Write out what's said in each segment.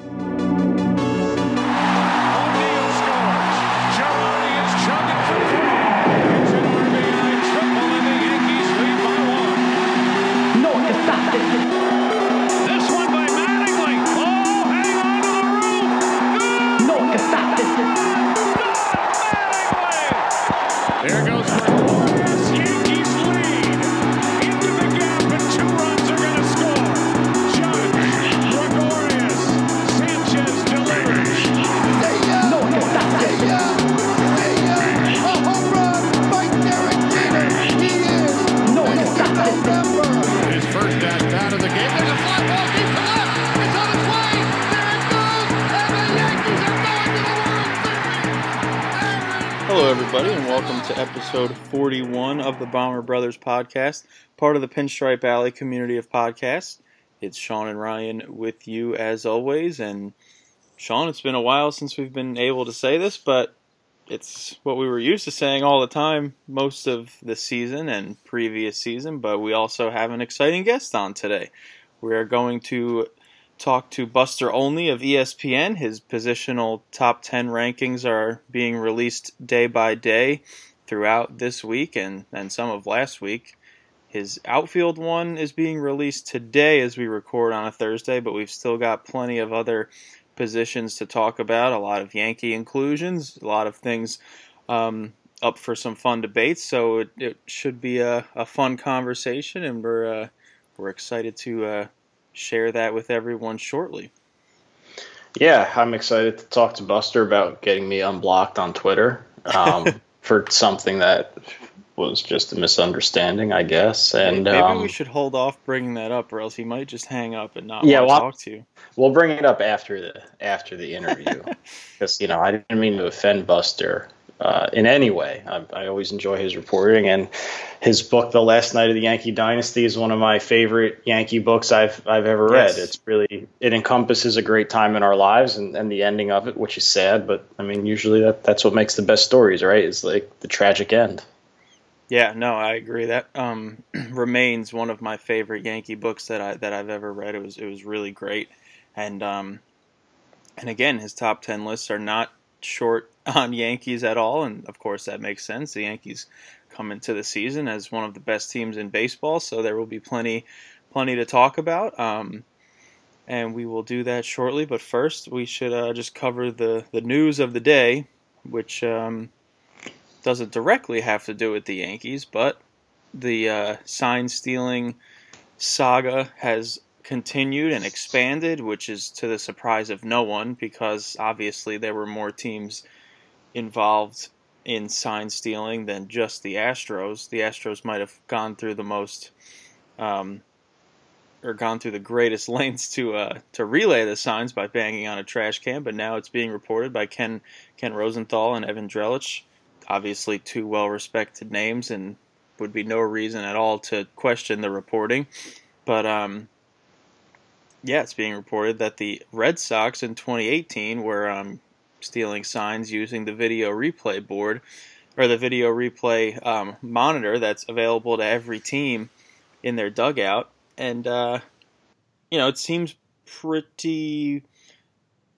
O'Neal everybody, and welcome to episode 41 of the Bomber Brothers podcast, part of the Pinstripe Alley community of podcasts. It's Sean and Ryan with you as always. And Sean, it's been a while since we've been able to say this, but it's what we were used to saying all the time most of the season and previous season. But we also have an exciting guest on today. We are going to talk to Buster Olney of ESPN. His positional top 10 rankings are being released day by day throughout this week and, and some of last week. His outfield one is being released today as we record on a Thursday, but we've still got plenty of other positions to talk about. A lot of Yankee inclusions, a lot of things um, up for some fun debates. So it, it should be a, a fun conversation, and we're uh, we're excited to uh, share that with everyone shortly. Yeah, I'm excited to talk to Buster about getting me unblocked on Twitter um, for something that was just a misunderstanding, I guess. And Maybe um, we should hold off bringing that up, or else he might just hang up and not Yeah, want to well, talk to you. we'll bring it up after the after the interview because you know I didn't mean to offend Buster uh, in any way. I, I always enjoy his reporting and his book, The Last Night of the Yankee Dynasty, is one of my favorite Yankee books I've I've ever read. Yes. It's really it encompasses a great time in our lives and, and the ending of it, which is sad, but I mean usually that that's what makes the best stories, right? Is like the tragic end. Yeah, no, I agree. That um, remains one of my favorite Yankee books that I that I've ever read. It was it was really great, and um, and again, his top ten lists are not short on Yankees at all, and of course that makes sense. The Yankees come into the season as one of the best teams in baseball, so there will be plenty plenty to talk about. Um, and we will do that shortly. But first, we should uh, just cover the the news of the day, which. Um, doesn't directly have to do with the Yankees, but the uh, sign stealing saga has continued and expanded, which is to the surprise of no one because obviously there were more teams involved in sign stealing than just the Astros. The Astros might have gone through the most. Um, or gone through the greatest lengths to uh, to relay the signs by banging on a trash can, but now it's being reported by Ken Ken Rosenthal and Evan Drellich, obviously two well respected names, and would be no reason at all to question the reporting. But um, yeah, it's being reported that the Red Sox in 2018 were um, stealing signs using the video replay board or the video replay um, monitor that's available to every team in their dugout, and uh, you know it seems pretty.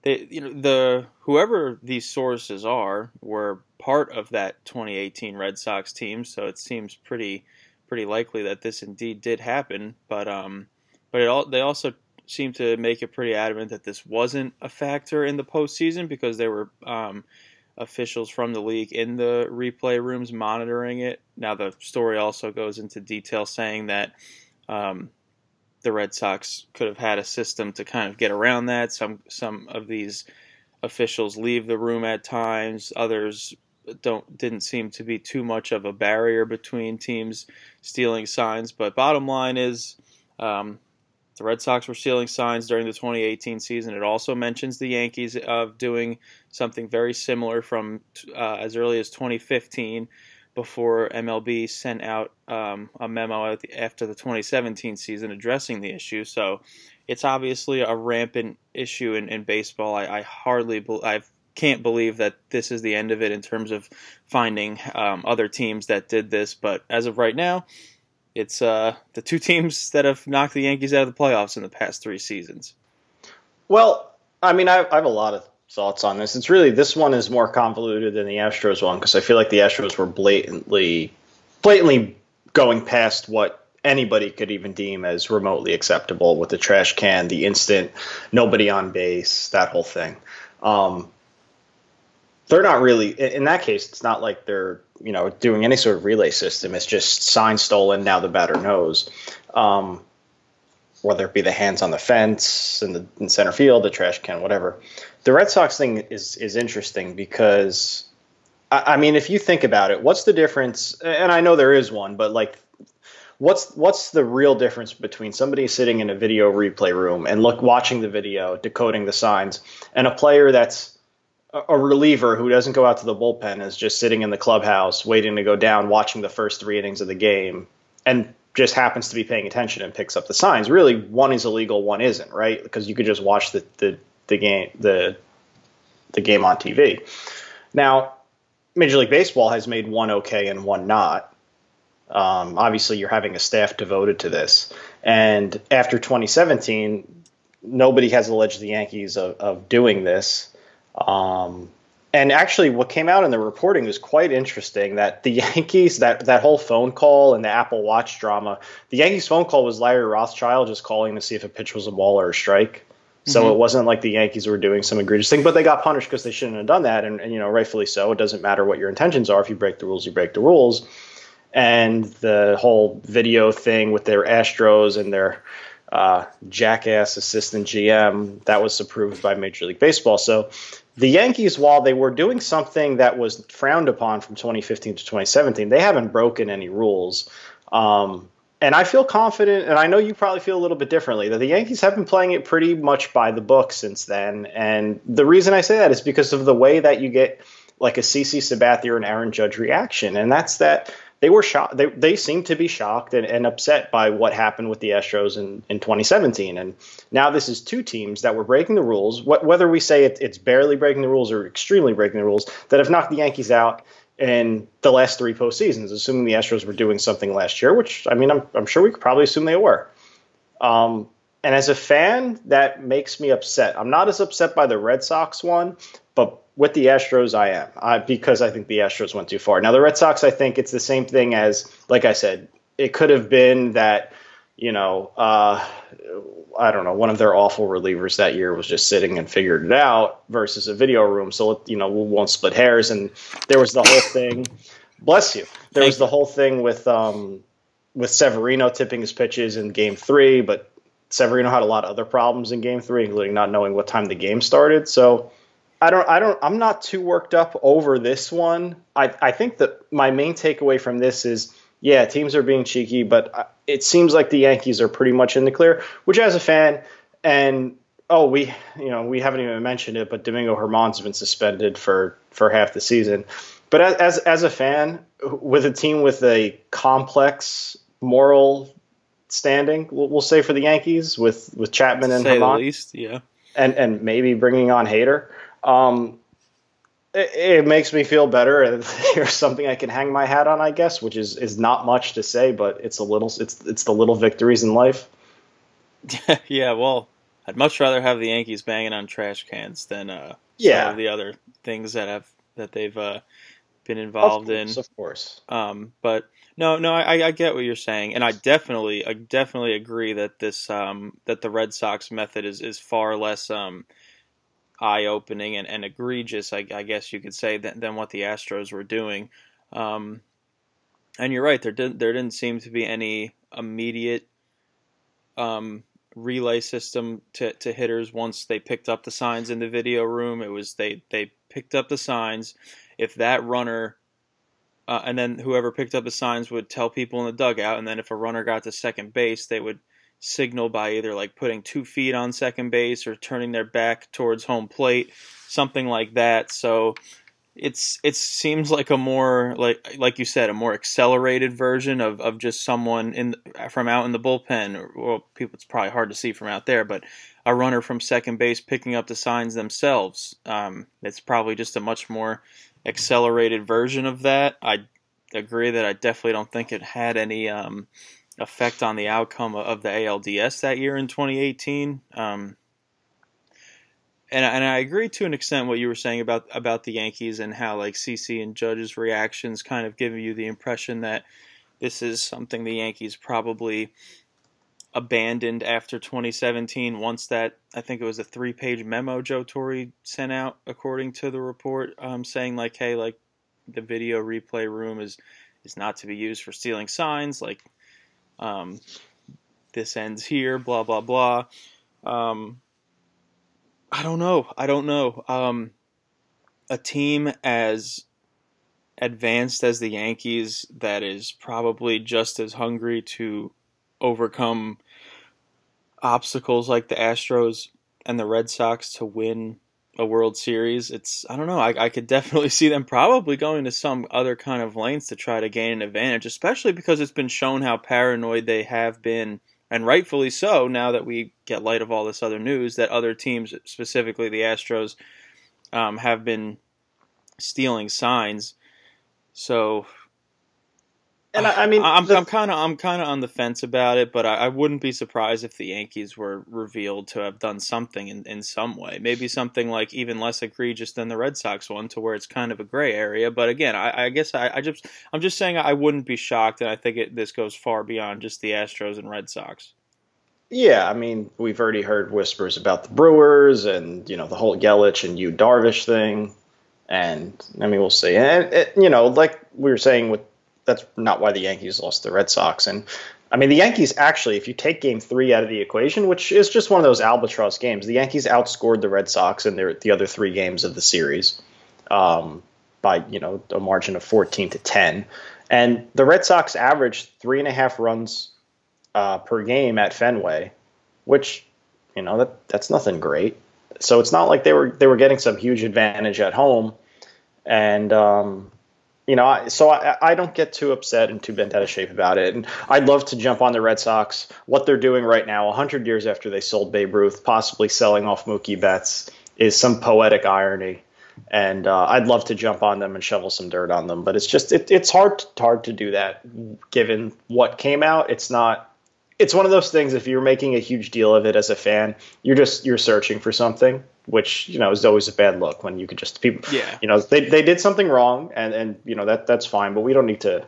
They, you know, the whoever these sources are were part of that 2018 Red Sox team, so it seems pretty pretty likely that this indeed did happen. But um, but it all they also seemed to make it pretty adamant that this wasn't a factor in the postseason because there were um, officials from the league in the replay rooms monitoring it. Now, the story also goes into detail saying that um, the Red Sox could have had a system to kind of get around that. Some some of these officials leave the room at times. Others don't didn't seem to be too much of a barrier between teams stealing signs. But bottom line is, um, the Red Sox were stealing signs during the 2018 season. It also mentions the Yankees of doing something very similar from uh, as early as 2015 before MLB sent out um, a memo after the 2017 season addressing the issue. So it's obviously a rampant issue in, in baseball. I, I hardly I can't believe that this is the end of it in terms of finding um, other teams that did this. But as of right now, it's uh, the two teams that have knocked the Yankees out of the playoffs in the past three seasons. Well, I mean, I, I have a lot of thoughts on this. It's really this one is more convoluted than the Astros one because I feel like the Astros were blatantly, blatantly going past what anybody could even deem as remotely acceptable with the trash can, the instant nobody on base, that whole thing. Um, they're not really in that case. It's not like they're you know doing any sort of relay system. It's just sign stolen. Now the batter knows. Um, whether it be the hands on the fence in the in center field, the trash can, whatever. The Red Sox thing is is interesting because I, I mean, if you think about it, what's the difference? And I know there is one, but like what's what's the real difference between somebody sitting in a video replay room and look watching the video, decoding the signs, and a player that's a reliever who doesn't go out to the bullpen is just sitting in the clubhouse waiting to go down, watching the first three innings of the game, and just happens to be paying attention and picks up the signs. Really, one is illegal, one isn't, right? Because you could just watch the the, the game the the game on TV. Now, Major League Baseball has made one okay and one not. Um, obviously, you're having a staff devoted to this, and after 2017, nobody has alleged the Yankees of, of doing this. Um, and actually, what came out in the reporting was quite interesting. That the Yankees, that that whole phone call and the Apple Watch drama, the Yankees phone call was Larry Rothschild just calling to see if a pitch was a ball or a strike. So mm-hmm. it wasn't like the Yankees were doing some egregious thing, but they got punished because they shouldn't have done that, and, and you know, rightfully so. It doesn't matter what your intentions are. If you break the rules, you break the rules. And the whole video thing with their Astros and their uh, jackass assistant GM that was approved by Major League Baseball. So the Yankees, while they were doing something that was frowned upon from 2015 to 2017, they haven't broken any rules. Um, and I feel confident, and I know you probably feel a little bit differently, that the Yankees have been playing it pretty much by the book since then. And the reason I say that is because of the way that you get like a CC Sabathia and Aaron Judge reaction. And that's that they were shocked. They, they seemed to be shocked and, and upset by what happened with the Astros in, in 2017. And now this is two teams that were breaking the rules. Whether we say it, it's barely breaking the rules or extremely breaking the rules, that have knocked the Yankees out in the last three postseasons, assuming the Astros were doing something last year, which I mean, I'm, I'm sure we could probably assume they were. Um, and as a fan, that makes me upset. I'm not as upset by the Red Sox one, but with the Astros, I am uh, because I think the Astros went too far. Now the Red Sox, I think it's the same thing as, like I said, it could have been that you know, uh, I don't know, one of their awful relievers that year was just sitting and figured it out versus a video room. So you know, we won't split hairs. And there was the whole thing. Bless you. There was the whole thing with um, with Severino tipping his pitches in Game Three, but Severino had a lot of other problems in Game Three, including not knowing what time the game started. So I don't I don't I'm not too worked up over this one. I I think that my main takeaway from this is yeah, teams are being cheeky, but uh, it seems like the Yankees are pretty much in the clear, which as a fan and oh, we you know, we haven't even mentioned it, but Domingo Germán's been suspended for for half the season. But as as a fan with a team with a complex moral standing, we'll, we'll say for the Yankees with with Chapman and the least, yeah. and and maybe bringing on Hader. Um, it, it, makes me feel better, and here's something I can hang my hat on, I guess, which is is not much to say, but it's a little, it's it's the little victories in life. yeah, well, I'd much rather have the Yankees banging on trash cans than uh, yeah. some of the other things that have that they've uh, been involved of course, in. Of course. Um, but no, no, I, I get what you're saying, and I definitely, I definitely agree that this, um, that the Red Sox method is is far less um, eye opening and, and egregious, I, I guess you could say, than, than what the Astros were doing. Um, and you're right, there didn't there didn't seem to be any immediate um, relay system to, to hitters once they picked up the signs in the video room. It was they they picked up the signs. If that runner uh, and then whoever picked up the signs would tell people in the dugout, and then if a runner got to second base, they would signal by either like putting two feet on second base or turning their back towards home plate, something like that. So it's it seems like a more like like you said a more accelerated version of, of just someone in from out in the bullpen well people it's probably hard to see from out there but a runner from second base picking up the signs themselves um, it's probably just a much more accelerated version of that I agree that I definitely don't think it had any um, effect on the outcome of the ALDS that year in 2018 um, and and I agree to an extent what you were saying about about the Yankees and how like CC and Judge's reactions kind of give you the impression that this is something the Yankees probably abandoned after 2017 once that I think it was a three page memo Joe Torre sent out according to the report um, saying like hey like the video replay room is is not to be used for stealing signs. Like um, this ends here blah blah blah um, I don't know. I don't know. Um, a team as advanced as the Yankees that is probably just as hungry to overcome obstacles like the Astros and the Red Sox to win a World Series. It's I don't know. I, I could definitely see them probably going to some other kind of lengths to try to gain an advantage, especially because it's been shown how paranoid they have been and rightfully so now that we get light of all this other news that other teams, specifically the Astros, um, have been stealing signs. So, and I, I mean, I'm I'm kind of I'm kind of on the fence about it, but I, I wouldn't be surprised if the Yankees were revealed to have done something in, in some way. Maybe something like even less egregious than the Red Sox one, to where it's kind of a gray area. But again, I, I guess I, I just I'm just saying I wouldn't be shocked, and I think it, this goes far beyond just the Astros and Red Sox. Yeah, I mean, we've already heard whispers about the Brewers and you know the whole Yelich and Yu Darvish thing, and I mean we'll see. And it, you know, like we were saying, with that's not why the Yankees lost the Red Sox. And I mean, the Yankees actually, if you take Game Three out of the equation, which is just one of those albatross games, the Yankees outscored the Red Sox in their the other three games of the series um, by you know a margin of fourteen to ten, and the Red Sox averaged three and a half runs uh, per game at Fenway, which you know that that's nothing great. So it's not like they were they were getting some huge advantage at home, and um, you know, so I, I don't get too upset and too bent out of shape about it. And I'd love to jump on the Red Sox. What they're doing right now, 100 years after they sold Babe Ruth, possibly selling off Mookie Betts, is some poetic irony. And uh, I'd love to jump on them and shovel some dirt on them, but it's just it, it's hard hard to do that given what came out. It's not it's one of those things if you're making a huge deal of it as a fan you're just you're searching for something which you know is always a bad look when you could just people Yeah. you know they, they did something wrong and and you know that that's fine but we don't need to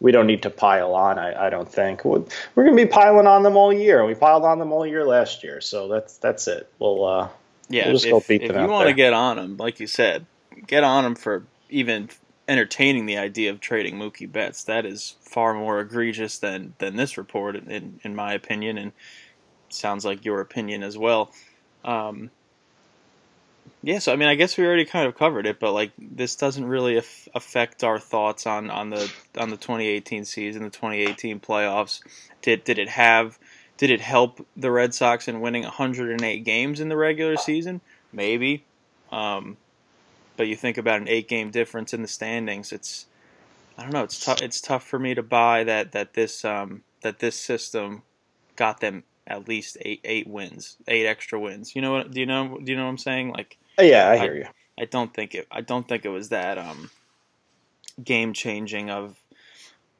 we don't need to pile on i, I don't think we're going to be piling on them all year we piled on them all year last year so that's that's it we'll uh Yeah, we'll just if, go beat if them you want to get on them, like you said, get on them for even entertaining the idea of trading Mookie Betts. That is far more egregious than than this report, in in my opinion, and sounds like your opinion as well. Um, yeah, so I mean, I guess we already kind of covered it, but like this doesn't really af- affect our thoughts on, on the on the 2018 season, the 2018 playoffs. Did did it have? Did it help the Red Sox in winning 108 games in the regular season? Maybe. Um, but you think about an eight game difference in the standings. It's I don't know. It's tough. It's tough for me to buy that that this um, that this system got them at least eight eight wins, eight extra wins. You know what? Do you know? Do you know what I'm saying? Like, yeah i hear you I don't think it. I don't think it was that um, game changing of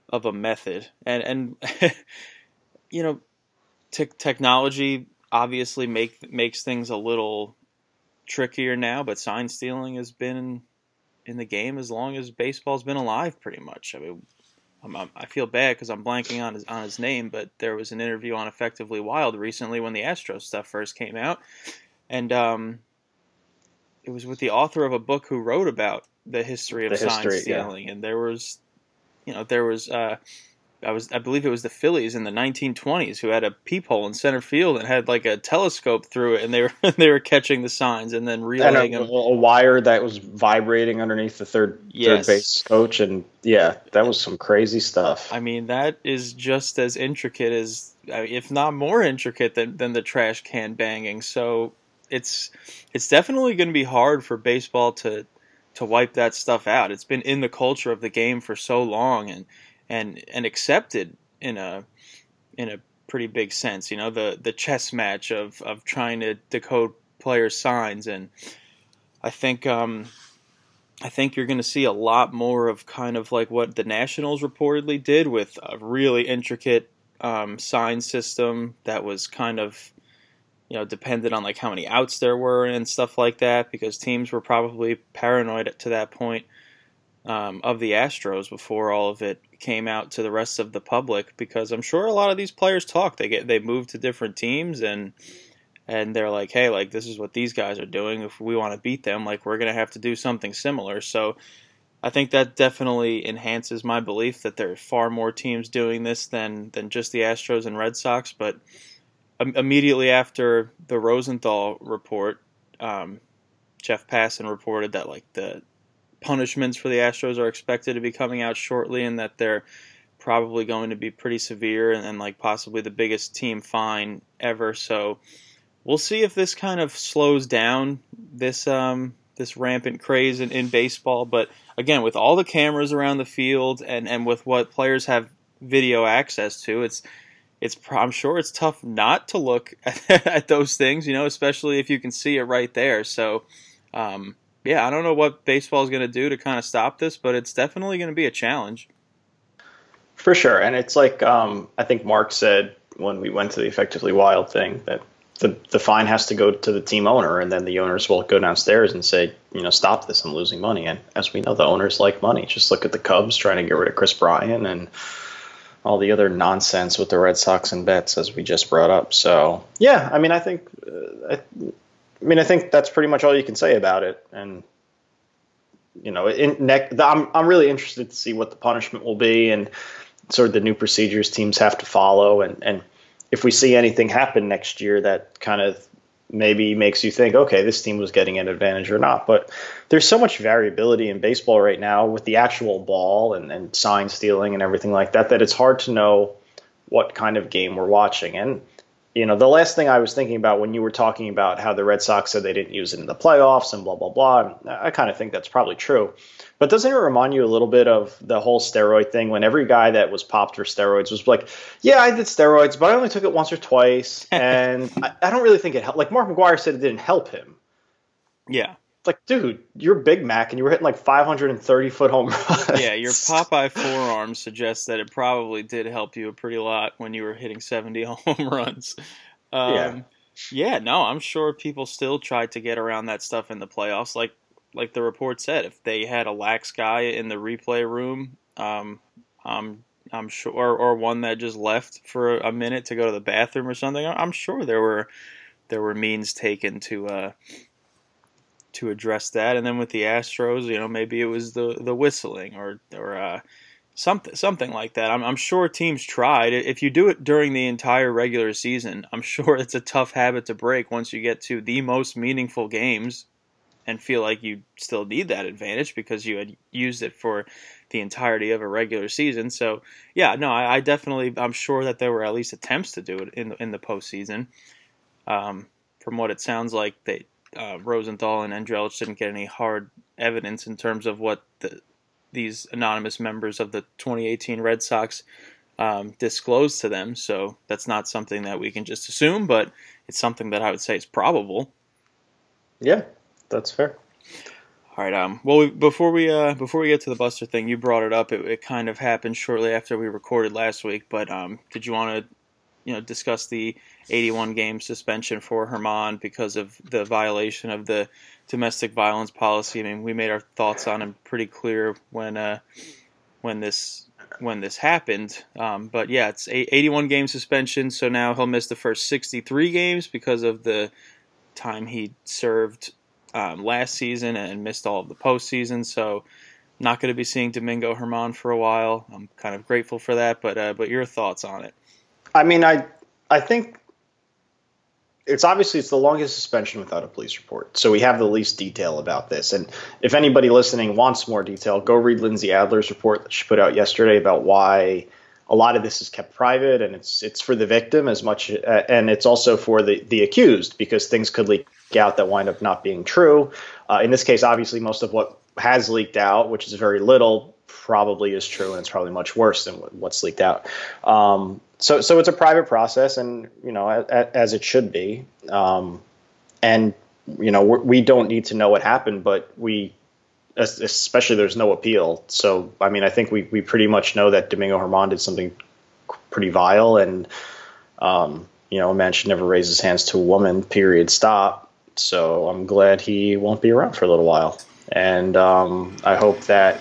of a method. And and you know, te- technology obviously make makes things a little trickier now. But sign stealing has been in the game as long as baseball's been alive, pretty much. I mean, I'm, I'm, i feel bad because I'm blanking on his on his name, but there was an interview on Effectively Wild recently when the Astros stuff first came out, and um, it was with the author of a book who wrote about the history of The sign history, yeah. stealing, and there was, you know, there was. Uh, I was, I believe it was the Phillies in the 1920s who had a peephole in center field and had like a telescope through it, and they were they were catching the signs and then And relaying a, them. a wire that was vibrating underneath the third Yes. third base coach, and yeah, that was some crazy stuff. I mean, that is just as intricate as, if not more intricate than, than the trash can banging. So it's it's definitely going to be hard for baseball to to wipe that stuff out. It's been in the culture of the game for so long and and and accepted in a in a pretty big sense. You know, the the chess match of of trying to decode players' signs and I think um, I think you're going to see a lot more of kind of like what the Nationals reportedly did with a really intricate um, sign system that was kind of you know depended on like how many outs there were and stuff like that because teams were probably paranoid to that point um, of the Astros before all of it came out to the rest of the public because I'm sure a lot of these players talk. They get they move to different teams and and they're like hey like this is what these guys are doing. If we want to beat them like we're to have to do something similar. So I think that definitely enhances my belief that there are far more teams doing this than than just the Astros and Red Sox but immediately after the Rosenthal report um, Jeff Passan reported that like the punishments for the Astros are expected to be coming out shortly and that they're probably going to be pretty severe and, and like possibly the biggest team fine ever. So we'll see if this kind of slows down this um, this rampant craze in, in baseball. But again, with all the cameras around the field and, and with what players have video access to, it's it's I'm sure it's tough not to look at, those things, you know, especially if you can see it right there. So, um, yeah, I don't know what baseball is going to do to kind of stop this, but it's definitely going to be a challenge. For sure. And it's like um, I think Mark said when we went to the effectively wild thing that the the fine has to go to the team owner and then the owners will go downstairs and say, you know, stop this, I'm losing money. And as we know, the owners like money. Just look at the Cubs trying to get rid of Kris Bryant and all the other nonsense with the Red Sox and Betts as we just brought up. So yeah, I mean, I think, uh, I, I mean, I think that's pretty much all you can say about it. And you know, in neck, I'm I'm really interested to see what the punishment will be and sort of the new procedures teams have to follow, and and if we see anything happen next year that kind of maybe makes you think, okay, this team was getting an advantage or not. But there's so much variability in baseball right now with the actual ball and, and sign stealing and everything like that that it's hard to know what kind of game we're watching. And you know, the last thing I was thinking about when you were talking about how the Red Sox said they didn't use it in the playoffs and blah blah blah, I kind of think that's probably true. But doesn't it remind you a little bit of the whole steroid thing when every guy that was popped for steroids was like, "Yeah, I did steroids, but I only took it once or twice, and I, I don't really think it helped." Like Mark McGwire said, it didn't help him. Yeah. Like, dude, you're Big Mac, and you were hitting like 530 foot home runs. Yeah, your Popeye forearm suggests that it probably did help you a pretty lot when you were hitting 70 home runs. Um, Yeah. Yeah, no, I'm sure people still tried to get around that stuff in the playoffs. Like, like the report said, if they had a lax guy in the replay room, um, I'm I'm sure, or, or one that just left for a minute to go to the bathroom or something. I'm sure there were there were means taken to uh, to address that. And then with the Astros, you know, maybe it was the the whistling or or uh, something something like that. I'm I'm sure teams tried. If you do it during the entire regular season, I'm sure it's a tough habit to break once you get to the most meaningful games and feel like you still need that advantage because you had used it for the entirety of a regular season. So yeah, no, I, I definitely I'm sure that there were at least attempts to do it in the, in the postseason. Um, from what it sounds like, they uh, Rosenthal and Andrelich didn't get any hard evidence in terms of what the, these anonymous members of the 2018 Red Sox um, disclosed to them. So that's not something that we can just assume, but it's something that I would say is probable. Yeah, that's fair. All right. Um. Well, we, before we uh before we get to the Buster thing, you brought it up. It, it kind of happened shortly after we recorded last week. But um, did you want to you know discuss the 81 game suspension for Germán because of the violation of the domestic violence policy. I mean, we made our thoughts on him pretty clear when uh, when this when this happened. Um, but yeah, it's a 81 game suspension, so now he'll miss the first 63 games because of the time he served um, last season and missed all of the postseason. So not going to be seeing Domingo Germán for a while. I'm kind of grateful for that, but uh, but your thoughts on it? I mean, I I think it's obviously it's the longest suspension without a police report. So we have the least detail about this. And if anybody listening wants more detail, go read Lindsey Adler's report that she put out yesterday about why a lot of this is kept private and it's it's for the victim as much uh, and it's also for the the accused because things could leak out that wind up not being true. Uh, in this case, obviously, most of what has leaked out, which is very little, probably is true, and it's probably much worse than what's leaked out. Um, so, so it's a private process, and you know, as, as it should be. Um, and you know, we do not need to know what happened, but we, especially, there's no appeal. So, I mean, I think we we pretty much know that Domingo Germán did something pretty vile, and um, you know, a man should never raise his hands to a woman. Period. Stop. So I'm glad he won't be around for a little while, and um, I hope that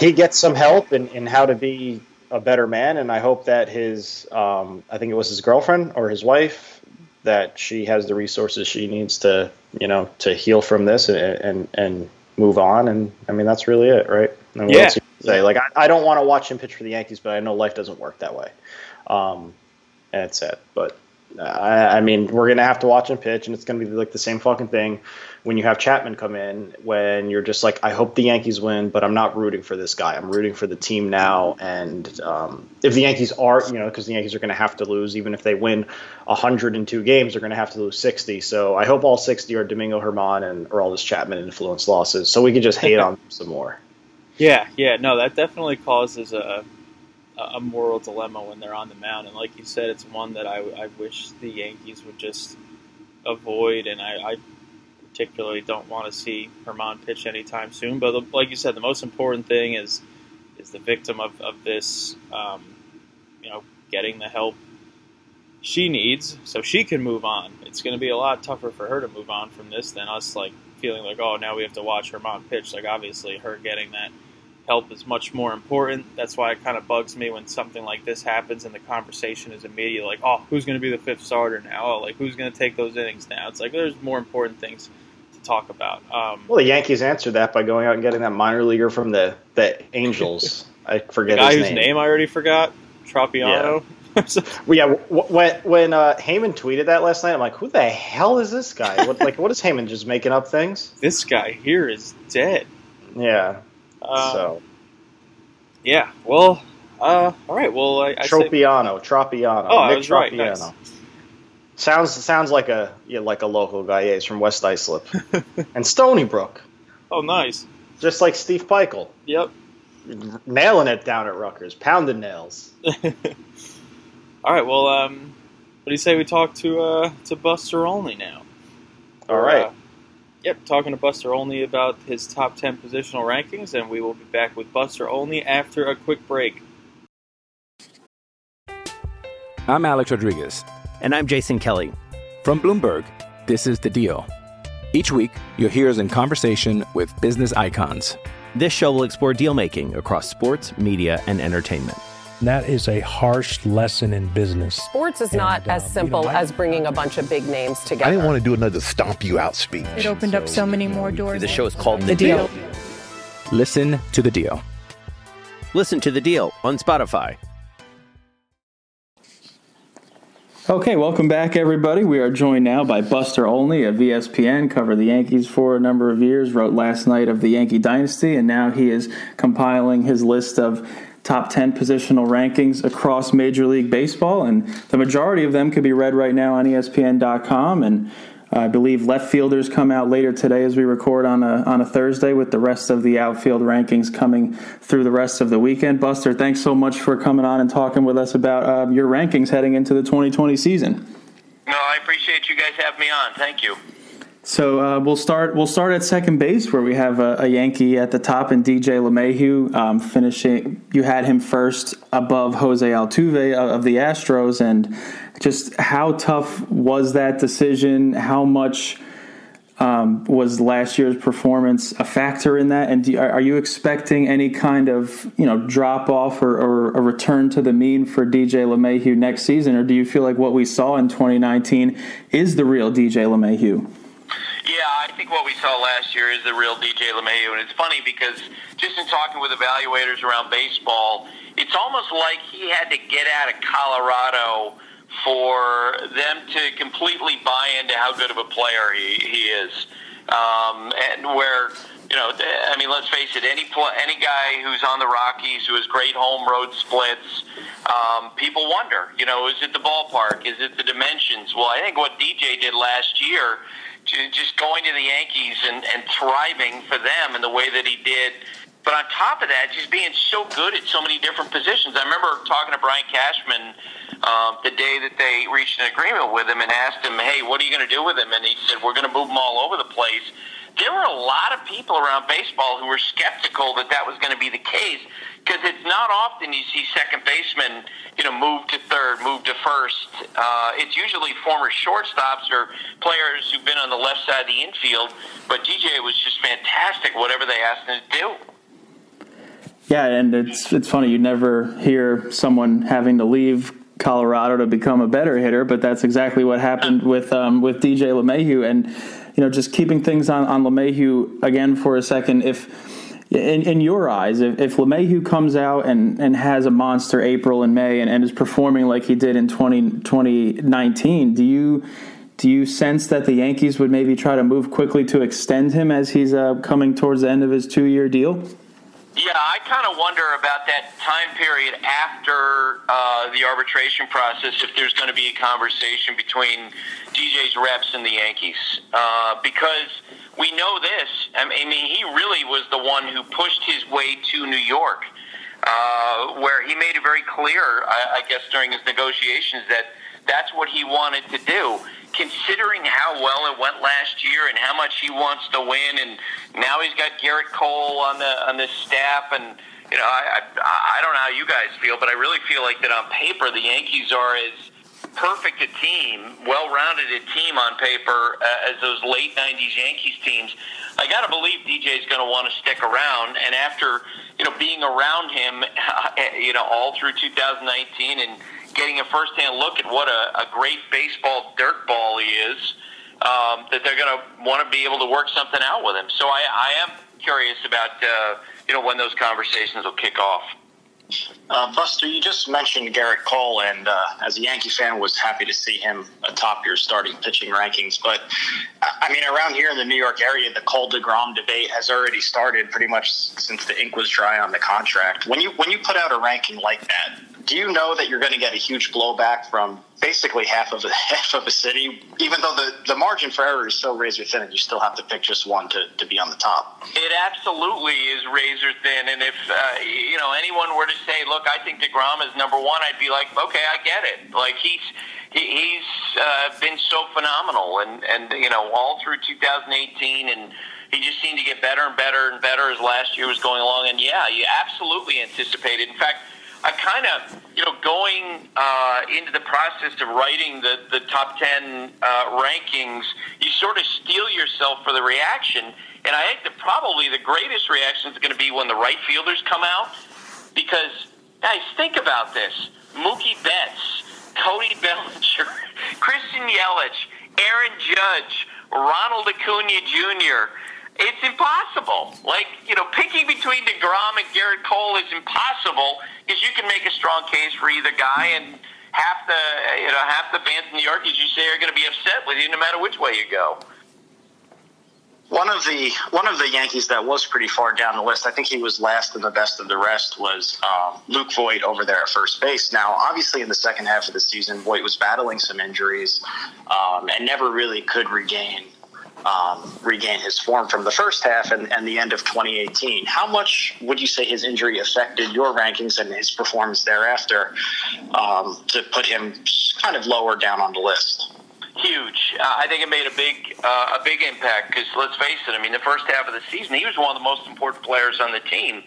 he gets some help in, in how to be a better man. And I hope that his, um, I think it was his girlfriend or his wife, that she has the resources she needs to, you know, to heal from this and and, and move on. And I mean, that's really it, right? And yeah. Say like I, I don't want to watch him pitch for the Yankees, but I know life doesn't work that way. Um, and it's it. But I, I mean, we're gonna have to watch him pitch, and it's gonna be like the same fucking thing when you have Chapman come in. When you're just like, I hope the Yankees win, but I'm not rooting for this guy. I'm rooting for the team now. And um, if the Yankees are, you know, because the Yankees are gonna have to lose, even if they win 102 games, they're gonna have to lose 60. So I hope all 60 are Domingo Germán and or all this Chapman influence losses, so we can just hate on them some more. Yeah, yeah, no, that definitely causes a a moral dilemma when they're on the mound. And like you said, it's one that I, I wish the Yankees would just avoid. And I, I particularly don't want to see Germán pitch anytime soon. But the, like you said, the most important thing is is the victim of, of this, um, you know, getting the help she needs so she can move on. It's going to be a lot tougher for her to move on from this than us, like feeling like, oh, now we have to watch Germán pitch. Like obviously, her getting that help is much more important. That's why it kind of bugs me when something like this happens and the conversation is immediately like, oh, who's going to be the fifth starter now? Oh, like who's going to take those innings now? It's like there's more important things to talk about. Um, well, the Yankees answered that by going out and getting that minor leaguer from the the Angels. I forget the guy his whose name. I already forgot. Tropeano. Yeah. well, yeah. When when uh, Heyman tweeted that last night, I'm like, who the hell is this guy? What, like, what is Heyman just making up things? This guy here is dead. Yeah. Um, so. Yeah. Well. Uh. All right. Well, I, I Tropeano. Say... Tropeano. Oh, Nick I was Tropeano. right. Nice. Sounds sounds like a yeah, like a local guy. Yeah, he's from West Islip and Stony Brook. Oh, nice. Just like Steve Pikiell. Yep. Nailing it down at Rutgers, pounding nails. All right. Well, um, what do you say we talk to uh, to Buster Olney now? All right. Uh, Yep, talking to Buster Olney about his top 10 positional rankings, and we will be back with Buster Olney after a quick break. I'm Alex Rodriguez. And I'm Jason Kelly. From Bloomberg, this is The Deal. Each week, you'll hear us in conversation with business icons. This show will explore deal making across sports, media, and entertainment. That is a harsh lesson in business. Sports is and, not uh, as simple you know, as bringing a bunch of big names together. I didn't want to do another stomp you out speech. It opened so, up so many more doors. The show is called The, the deal. deal. Listen to the deal. Listen to the deal on Spotify. Okay, welcome back, everybody. We are joined now by Buster Olney of ESPN, covered the Yankees for a number of years, wrote last night of the Yankee Dynasty, and now he is compiling his list of top 10 positional rankings across Major League Baseball, and the majority of them could be read right now on ESPN.com. And I believe left fielders come out later today as we record on a, on a Thursday, with the rest of the outfield rankings coming through the rest of the weekend. Buster, thanks so much for coming on and talking with us about uh, your rankings heading into the 2020 season. No, I appreciate you guys having me on. Thank you. So uh, we'll start. We'll start at second base, where we have a, a Yankee at the top, and DJ LeMahieu um, finishing. You had him first above Jose Altuve of the Astros, and just how tough was that decision? How much um, was last year's performance a factor in that? And do, are you expecting any kind of you know drop off or, or, a return to the mean for DJ LeMahieu next season, or do you feel like what we saw in 2019 is the real DJ LeMahieu? Yeah, I think what we saw last year is the real DJ LeMahieu, and it's funny because just in talking with evaluators around baseball, it's almost like he had to get out of Colorado for them to completely buy into how good of a player he, he is. Um, and where, you know, I mean, let's face it, any pl- any guy who's on the Rockies who has great home road splits, um, people wonder, you know, is it the ballpark? Is it the dimensions? Well, I think what DJ did last year, just going to the Yankees and, and thriving for them in the way that he did but on top of that, just being so good at so many different positions. I remember talking to Brian Cashman um, the day that they reached an agreement with him and asked him, "Hey, what are you going to do with him?" And he said, "We're going to move him all over the place." There were a lot of people around baseball who were skeptical that that was going to be the case because it's not often you see second basemen, you know, move to third, move to first. Uh, it's usually former shortstops or players who've been on the left side of the infield. But DJ was just fantastic, whatever they asked him to do. Yeah, and it's it's funny you never hear someone having to leave Colorado to become a better hitter, but that's exactly what happened with um, with DJ LeMahieu, and you know just keeping things on on LeMahieu again for a second. If in, in your eyes, if, if LeMahieu comes out and, and has a monster April and May and, and is performing like he did in 20, 2019, do you do you sense that the Yankees would maybe try to move quickly to extend him as he's uh, coming towards the end of his two year deal? Yeah, I kind of wonder about that time period after uh, the arbitration process if there's going to be a conversation between DJ's reps and the Yankees. Uh, because we know this. I mean, he really was the one who pushed his way to New York, uh, where he made it very clear, I, I guess, during his negotiations that that's what he wanted to do considering how well it went last year and how much he wants to win, and now he's got Gerrit Cole on the on the staff, and you know, I, I I don't know how you guys feel, but I really feel like that on paper the Yankees are as perfect a team, well-rounded a team on paper uh, as those late '90s Yankees teams. I got to believe DJ is going to want to stick around, and after you know being around him, you know, all through 2019 and getting a firsthand look at what a, a great baseball dirt ball he is, um, that they're going to want to be able to work something out with him. So I, I am curious about uh, you know when those conversations will kick off. Uh, Buster, you just mentioned Gerrit Cole, and uh, as a Yankee fan, was happy to see him atop your starting pitching rankings. But I mean, around here in the New York area, the Cole Degrom debate has already started pretty much since the ink was dry on the contract. When you when you put out a ranking like that, do you know that you're going to get a huge blowback from basically half of a, half of a city, even though the, the margin for error is so razor thin and you still have to pick just one to, to be on the top? It absolutely is razor thin. And if, uh, you know, anyone were to say, look, I think DeGrom is number one, I'd be like, okay, I get it. Like, he's, he, he's uh, been so phenomenal. And, and, you know, all through 2018 and, he just seemed to get better and better and better as last year was going along. And yeah, you absolutely anticipated. In fact, I kind of, you know, going uh, into the process of writing the, the top 10 uh, rankings, you sort of steel yourself for the reaction. And I think that probably the greatest reaction is going to be when the right fielders come out. Because, guys, think about this Mookie Betts, Cody Bellinger, Christian Yelich, Aaron Judge, Ronald Acuna Jr., it's impossible. Like, you know, picking between DeGrom and Gerrit Cole is impossible because you can make a strong case for either guy and half the, you know, half the fans in New York, as you say, are going to be upset with you no matter which way you go. One of the one of the Yankees that was pretty far down the list, I think he was last and the best of the rest, was um, Luke Voit over there at first base. Now, obviously, in the second half of the season, Voit was battling some injuries um, and never really could regain um, regain his form from the first half and, and the end of 2018. How much would you say his injury affected your rankings and his performance thereafter um, to put him kind of lower down on the list? huge. Uh, I think it made a big uh, a big impact because let's face it. I mean, the first half of the season, he was one of the most important players on the team.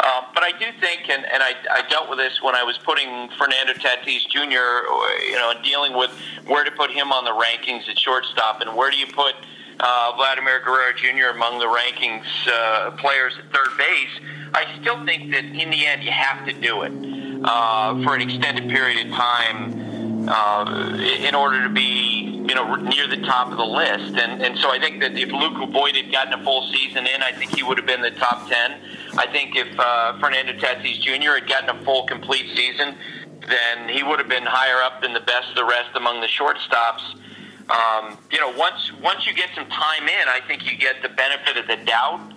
Uh, but I do think, and, and I, I dealt with this when I was putting Fernando Tatis Jr. You know, dealing with where to put him on the rankings at shortstop, and where do you put uh, Vladimir Guerrero Jr. among the rankings uh, players at third base. I still think that in the end you have to do it uh, for an extended period of time uh, in order to be you know near the top of the list. And and so I think that if Luke Voit had gotten a full season in, I think he would have been the top ten. I think if uh, Fernando Tatis Jr. had gotten a full complete season, then he would have been higher up than the best of the rest among the shortstops. Um, you know, once once you get some time in, I think you get the benefit of the doubt.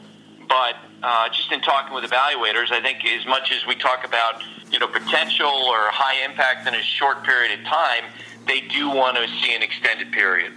But uh, just in talking with evaluators, I think as much as we talk about you know potential or high impact in a short period of time, they do want to see an extended period.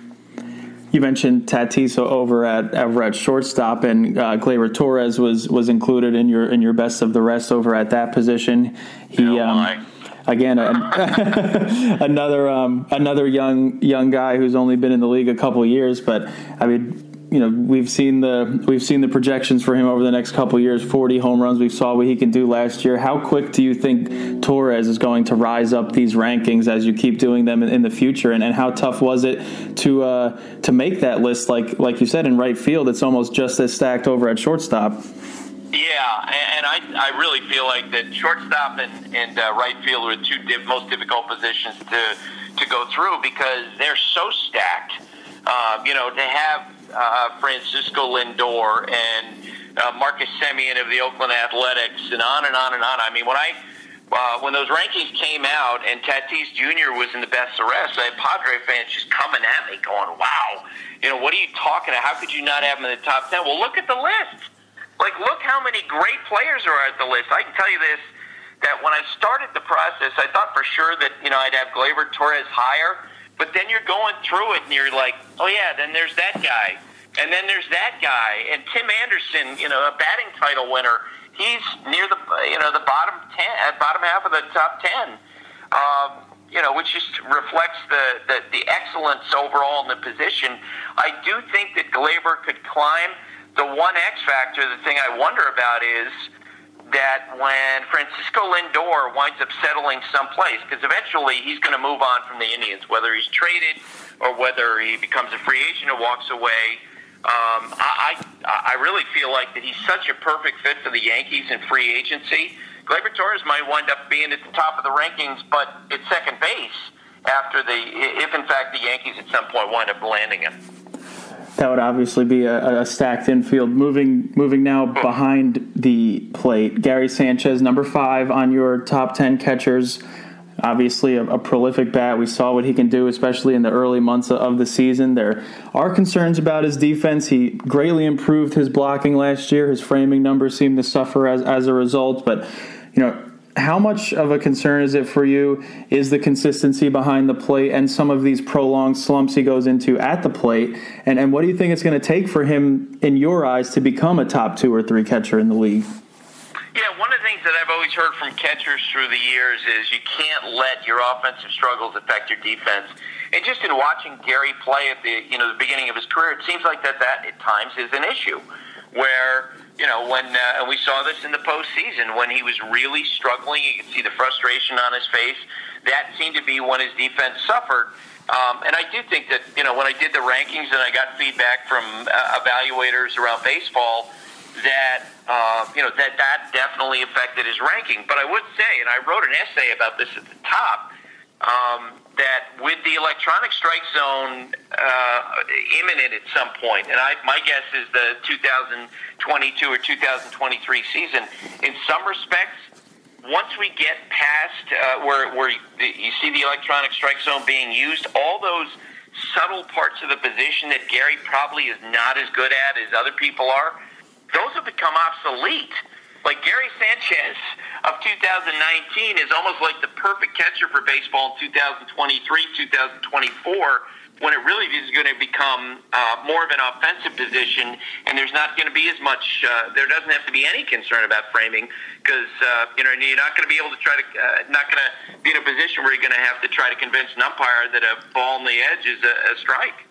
You mentioned Tatis over at over at shortstop, and uh, Gleyber Torres was was included in your in your best of the rest over at that position. He. Oh, um, again another um, another young young guy who's only been in the league a couple years but i mean you know we've seen the we've seen the projections for him over the next couple years 40 home runs. We saw what he can do last year. How quick do you think torres is going to rise up these rankings as you keep doing them in, in the future? And, and how tough was it to uh, to make that list like like you said in right field? It's almost just as stacked over at shortstop yeah, and I, I really feel like that shortstop and, and uh, right field are the two diff- most difficult positions to to go through because they're so stacked. Uh, you know, to have uh, Francisco Lindor and uh, Marcus Semien of the Oakland Athletics and on and on and on. I mean, when I uh, when those rankings came out and Tatis Jr. was in the best of rest, I had Padre fans just coming at me going, wow, you know, what are you talking about? How could you not have him in the top 10? Well, look at the list. Like, look how many great players are at the list. I can tell you this, that when I started the process, I thought for sure that, you know, I'd have Gleyber Torres higher, but then you're going through it and you're like, oh, yeah, then there's that guy. And then there's that guy. And Tim Anderson, you know, a batting title winner, he's near the, you know, the bottom 10, bottom half of the top 10. Um, you know, which just reflects the, the, the excellence overall in the position. I do think that Gleyber could climb – the one X factor, the thing I wonder about is that when Francisco Lindor winds up settling someplace, because eventually he's going to move on from the Indians, whether he's traded or whether he becomes a free agent or walks away. Um, I, I I really feel like that he's such a perfect fit for the Yankees in free agency. Gleyber Torres might wind up being at the top of the rankings, but at second base after the if in fact the Yankees at some point wind up landing him that would obviously be a, a, stacked infield. Moving moving now behind the plate, Gary Sanchez, number five on your top ten catchers. Obviously, a, a, prolific bat. We saw what he can do, especially in the early months of the season. There are concerns about his defense. He greatly improved his blocking last year. His framing numbers seem to suffer as, as a result. But you know, how much of a concern is it for you is the consistency behind the plate and some of these prolonged slumps he goes into at the plate? And, and what do you think it's going to take for him in your eyes to become a top two or three catcher in the league? Yeah one of the things that i've always heard from catchers through the years is you can't let your offensive struggles affect your defense. And just in watching gary play at the you know the beginning of his career it seems like that that at times is an issue where you know, when uh, and we saw this in the postseason when he was really struggling. You could see the frustration on his face. That seemed to be when his defense suffered. Um, and I do think that you know when I did the rankings and I got feedback from uh, evaluators around baseball that uh, you know that that definitely affected his ranking. But I would say, and I wrote an essay about this at the top. Um, that with the electronic strike zone uh, imminent at some point, and I, my guess is the 2022 or 2023 season, in some respects, once we get past uh, where, where you see the electronic strike zone being used, all those subtle parts of the position that Gary probably is not as good at as other people are, those have become obsolete. Like Gary Sanchez of 2019 is almost like the perfect catcher for baseball in 2023, 2024 when it really is going to become uh, more of an offensive position, and there's not going to be as much. Uh, there doesn't have to be any concern about framing because uh, you know you're not going to be able to try to uh, not going to be in a position where you're going to have to try to convince an umpire that a ball on the edge is a, a strike.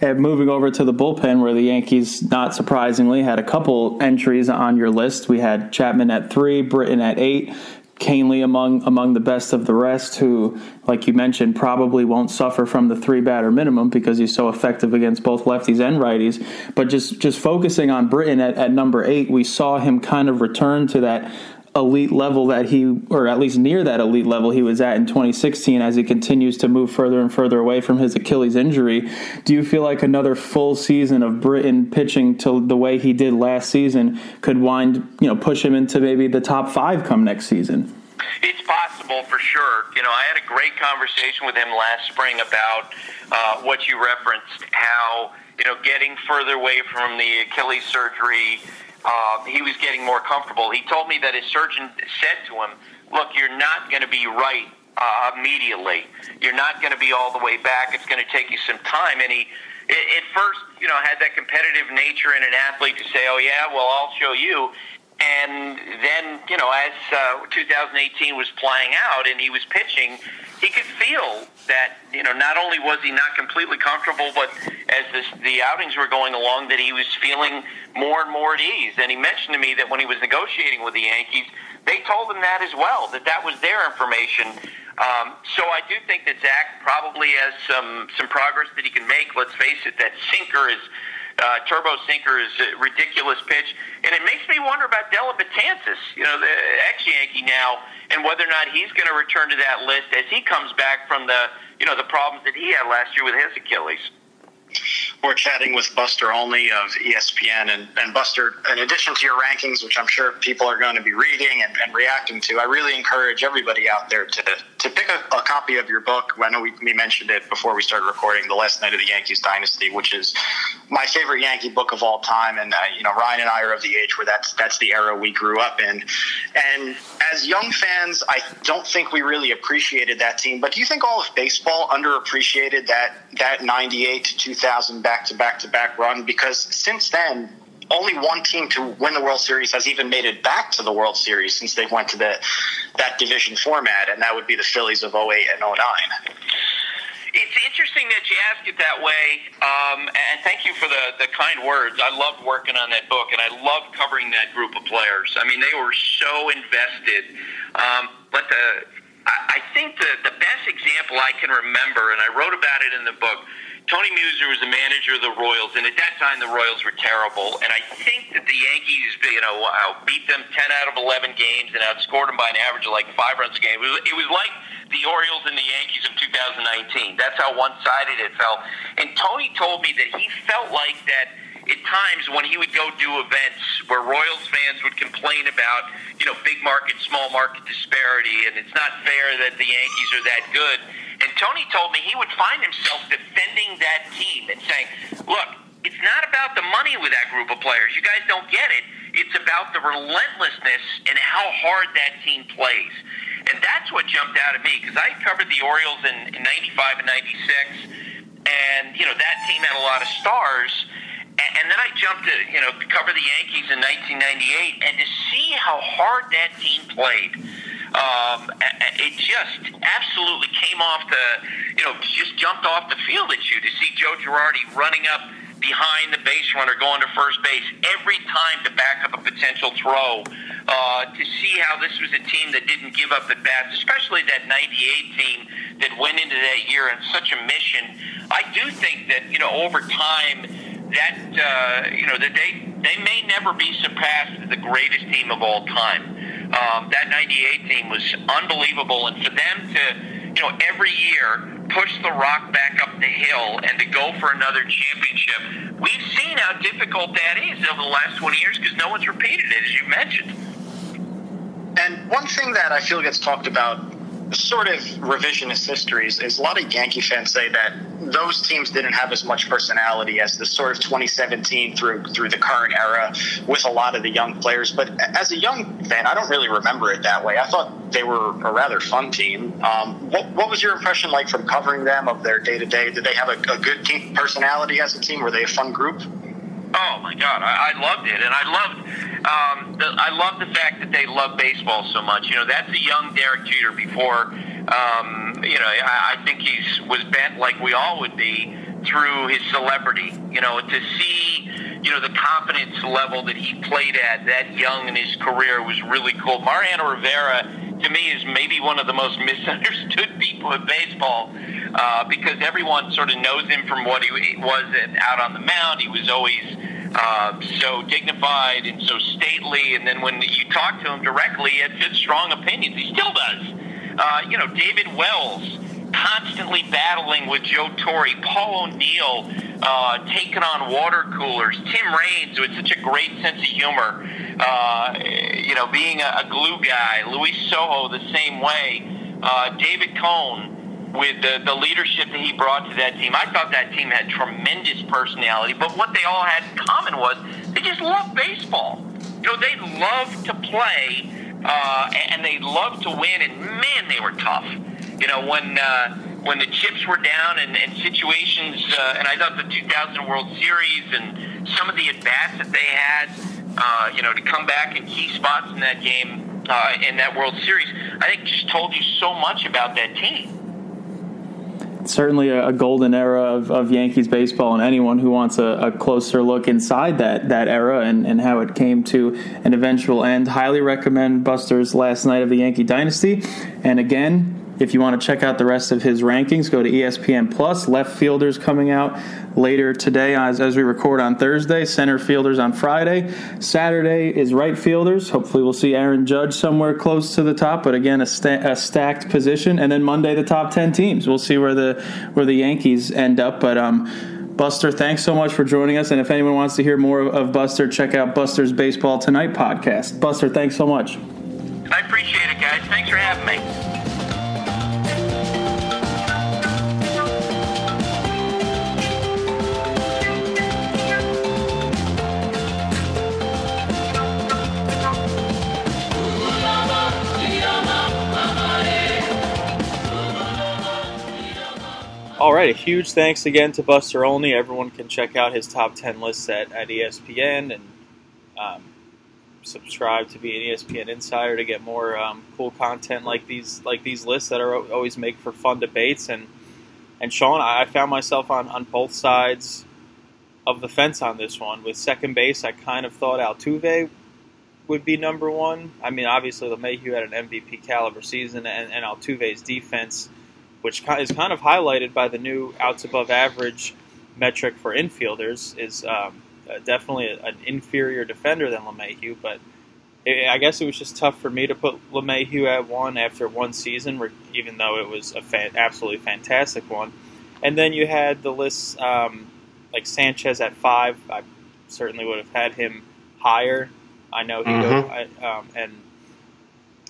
And moving over to the bullpen, where the Yankees, not surprisingly, had a couple entries on your list. We had Chapman at three, Britton at eight, Kahnle among among the best of the rest, who, like you mentioned, probably won't suffer from the three batter minimum because he's so effective against both lefties and righties. But just just focusing on Britton at, at number eight, we saw him kind of return to that elite level that he, or at least near that elite level he was at in 2016 as he continues to move further and further away from his Achilles injury. Do you feel like another full season of Britton pitching to the way he did last season could wind, you know, push him into maybe the top five come next season? It's possible for sure. You know, I had a great conversation with him last spring about uh, what you referenced, how, you know, getting further away from the Achilles surgery uh, he was getting more comfortable. He told me that his surgeon said to him, "Look, you're not going to be right uh, immediately. You're not going to be all the way back. It's going to take you some time." And he, at first, you know, had that competitive nature in an athlete to say, "Oh yeah, well I'll show you." And then, you know, as uh, 2018 was playing out and he was pitching, he could feel that you know not only was he not completely comfortable, but as this, the outings were going along, that he was feeling more and more at ease. And he mentioned to me that when he was negotiating with the Yankees, they told him that as well, that that was their information. Um, so I do think that Zach probably has some some progress that he can make. Let's face it, that sinker is uh, turbo sinker is a ridiculous pitch, and it makes me wonder about Dellin Betances, you know, the ex-Yankee now, and whether or not he's going to return to that list as he comes back from the, you know, the problems that he had last year with his Achilles. We're chatting with Buster Olney of ESPN. And, and Buster, in addition to your rankings, which I'm sure people are going to be reading and, and reacting to, I really encourage everybody out there to, to pick a, a copy of your book. I know we, we mentioned it before we started recording, The Last Night of the Yankees Dynasty, which is my favorite Yankee book of all time. And, uh, you know, Ryan and I are of the age where that's, that's the era we grew up in. And as young fans, I don't think we really appreciated that team. But do you think all of baseball underappreciated that, that 98 to 2000 back to back to back run because since then, only one team to win the World Series has even made it back to the World Series since they went to the that division format, and that would be the Phillies of 08 and 09. It's interesting that you ask it that way, um, and thank you for the, the kind words. I loved working on that book, and I loved covering that group of players. I mean, they were so invested. Um, but the, I, I think the, the best example I can remember, and I wrote about it in the book, Tony Muser was the manager of the Royals, and at that time the Royals were terrible. And I think that the Yankees, you know, uh, beat them 10 out of 11 games and outscored them by an average of like five runs a game. It was, it was like the Orioles and the Yankees of 2019. That's how one-sided it felt. And Tony told me that he felt like that at times when he would go do events where Royals fans would complain about, you know, big market, small market disparity, and it's not fair that the Yankees are that good and Tony told me he would find himself defending that team and saying, look, it's not about the money with that group of players. You guys don't get it. It's about the relentlessness and how hard that team plays. And that's what jumped out at me because I covered the Orioles in, in 95 and 96. And, you know, that team had a lot of stars. And, and then I jumped to, you know, cover the Yankees in 1998 and to see how hard that team played um, it just absolutely came off the, you know, just jumped off the field at you to see Joe Girardi running up behind the base runner going to first base every time to back up a potential throw. Uh, to see how this was a team that didn't give up at bats, especially that 98 team that went into that year on such a mission. I do think that, you know, over time, that, uh, you know, that they, they may never be surpassed as the greatest team of all time. Um, that 98 team was unbelievable, and for them to, you know, every year push the rock back up the hill and to go for another championship, we've seen how difficult that is over the last 20 years because no one's repeated it, as you mentioned. And one thing that I feel gets talked about sort of revisionist histories is a lot of Yankee fans say that those teams didn't have as much personality as the sort of 2017 through through the current era with a lot of the young players. But as a young fan, I don't really remember it that way. I thought they were a rather fun team. Um, what, what was your impression like from covering them of their day to day? Did they have a, a good team personality as a team? Were they a fun group? Oh my God, I, I loved it, and I loved, um, the, I loved the fact that they love baseball so much. You know, that's a young Derek Jeter before. Um, you know, I, I think he's was bent like we all would be through his celebrity. You know, to see, you know, the confidence level that he played at that young in his career was really cool. Mariano Rivera, to me, is maybe one of the most misunderstood people in baseball uh, because everyone sort of knows him from what he was out on the mound. He was always uh, so dignified and so stately, and then when you talk to him directly, he had strong opinions. He still does. Uh, you know, David Wells constantly battling with Joe Torre, Paul O'Neill uh, taking on water coolers, Tim Raines with such a great sense of humor, uh, you know, being a, a glue guy, Luis Sojo the same way, uh, David Cone with the, the leadership that he brought to that team. I thought that team had tremendous personality, but what they all had in common was they just loved baseball. You know, they loved to play uh, and they loved to win, and man, they were tough. You know, when uh, when the chips were down and, and situations, uh, and I thought the 2000 World Series and some of the at bats that they had, uh, you know, to come back in key spots in that game, uh, in that World Series, I think just told you so much about that team certainly a, golden era of, of, Yankees baseball, and anyone who wants a, a, closer look inside that that era and, and how it came to an eventual end, highly recommend Buster's Last Night of the Yankee Dynasty. And again, if you want to check out the rest of his rankings, go to ESPN Plus. Left fielders coming out later today as, as we record on Thursday. Center fielders on Friday. Saturday is right fielders. Hopefully, we'll see Aaron Judge somewhere close to the top, but again, a, sta- a stacked position. And then Monday, the top ten teams. We'll see where the where the Yankees end up, but um. Buster, thanks so much for joining us. And if anyone wants to hear more of Buster, check out Buster's Baseball Tonight podcast. Buster, thanks so much. I appreciate it, guys. Thanks for having me. All right, a huge thanks again to Buster Olney. Everyone can check out his top 10 lists at, at ESPN and um, subscribe to be an ESPN insider to get more um, cool content like these like these lists that are always make for fun debates. And and Sean, I found myself on, on both sides of the fence on this one. With second base, I kind of thought Altuve would be number one. I mean, obviously, LeMahieu had an MVP caliber season, and, and Altuve's defense – which is kind of highlighted by the new outs above average metric for infielders, is um, uh, definitely an inferior defender than LeMahieu. But it, I guess it was just tough for me to put LeMahieu at one after one season, even though it was a fan, absolutely fantastic one. And then you had the list um, like Sanchez at five. I certainly would have had him higher. I know he mm-hmm. goes, I, um, and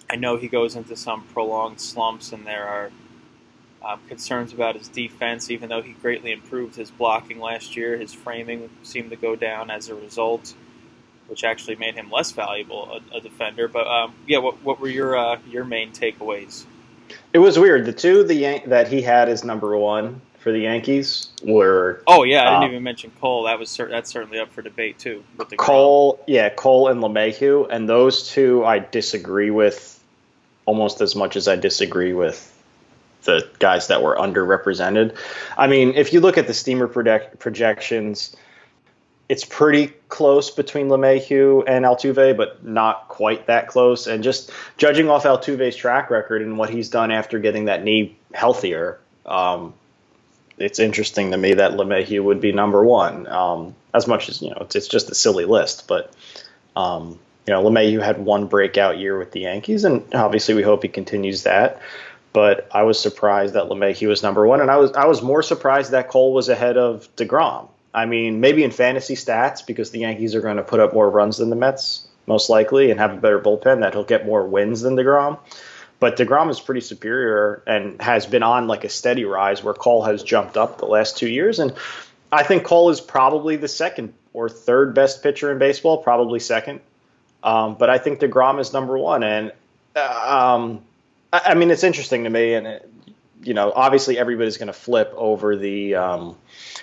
I know he goes into some prolonged slumps, and there are um, concerns about his defense, even though he greatly improved his blocking last year. His framing seemed to go down as a result, which actually made him less valuable a, a defender. But um, yeah, what, what were your uh, your main takeaways? It was weird. The two the Yan- that he had as number one for the Yankees were. Oh yeah, I didn't um, even mention Cole. That was cer- that's certainly up for debate too. Cole, yeah, Cole and LeMahieu, and those two I disagree with almost as much as I disagree with the guys that were underrepresented. I mean, if you look at the steamer project- projections, it's pretty close between LeMahieu and Altuve, but not quite that close. And just judging off Altuve's track record and what he's done after getting that knee healthier, um, it's interesting to me that LeMahieu would be number one. Um, as much as you know, it's, it's just a silly list, but um, you know, LeMahieu had one breakout year with the Yankees, and obviously we hope he continues that but I was surprised that LeMahieu was number one, and I was I was more surprised that Cole was ahead of Degrom. I mean, maybe in fantasy stats because the Yankees are going to put up more runs than the Mets most likely and have a better bullpen that he'll get more wins than Degrom. But DeGrom is pretty superior and has been on like a steady rise where Cole has jumped up the last two years. And I think Cole is probably the second or third best pitcher in baseball, probably second. Um, but I think DeGrom is number one. And uh, um, I, I mean, it's interesting to me. And, it, you know, obviously everybody's going to flip over the. Um,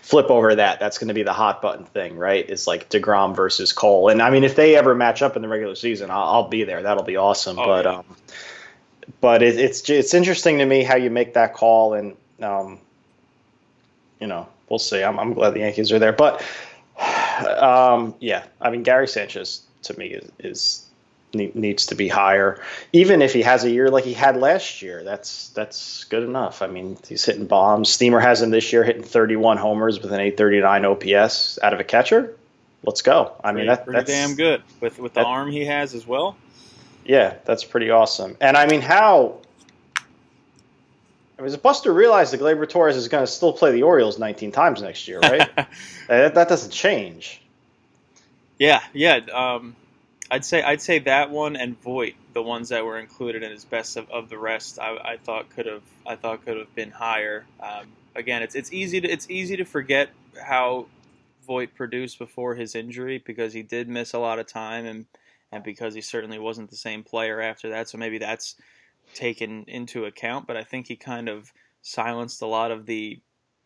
flip over that. That's going to be the hot button thing, right? It's like Degrom versus Cole, and I mean, if they ever match up in the regular season, I'll, I'll be there. That'll be awesome. Oh, but yeah. um, but it, it's it's interesting to me how you make that call, and um, you know, we'll see. I'm I'm glad the Yankees are there, but um, yeah, I mean, Gary Sanchez to me is, is needs to be higher. Even if he has a year like he had last year, that's that's good enough. I mean, he's hitting bombs. Steamer has him this year hitting 31 homers with an 839 OPS out of a catcher. Let's go. I mean, pretty, that, pretty that's damn good with with the that- arm he has as well. yeah, that's pretty awesome. And I mean, how? I mean, does Buster realize that Gleyber Torres is going to still play the Orioles 19 times next year, right? That, that doesn't change. Yeah, yeah. Um, I'd say I'd say that one and Voit, the ones that were included in his best of, of the rest, I, I thought could have I thought could have been higher. Um, again, it's it's easy to it's easy to forget how Voit produced before his injury because he did miss a lot of time and and because he certainly wasn't the same player after that. So maybe that's taken into account. But I think he kind of silenced a lot of the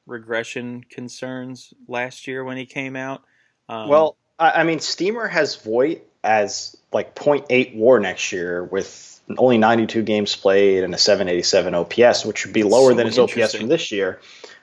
regression concerns last year when he came out. Um, Well, I, mean, Steamer has Voit as like 0.8 WAR next year with only 92 games played and a 787 OPS, which would be lower So than his OPS from this year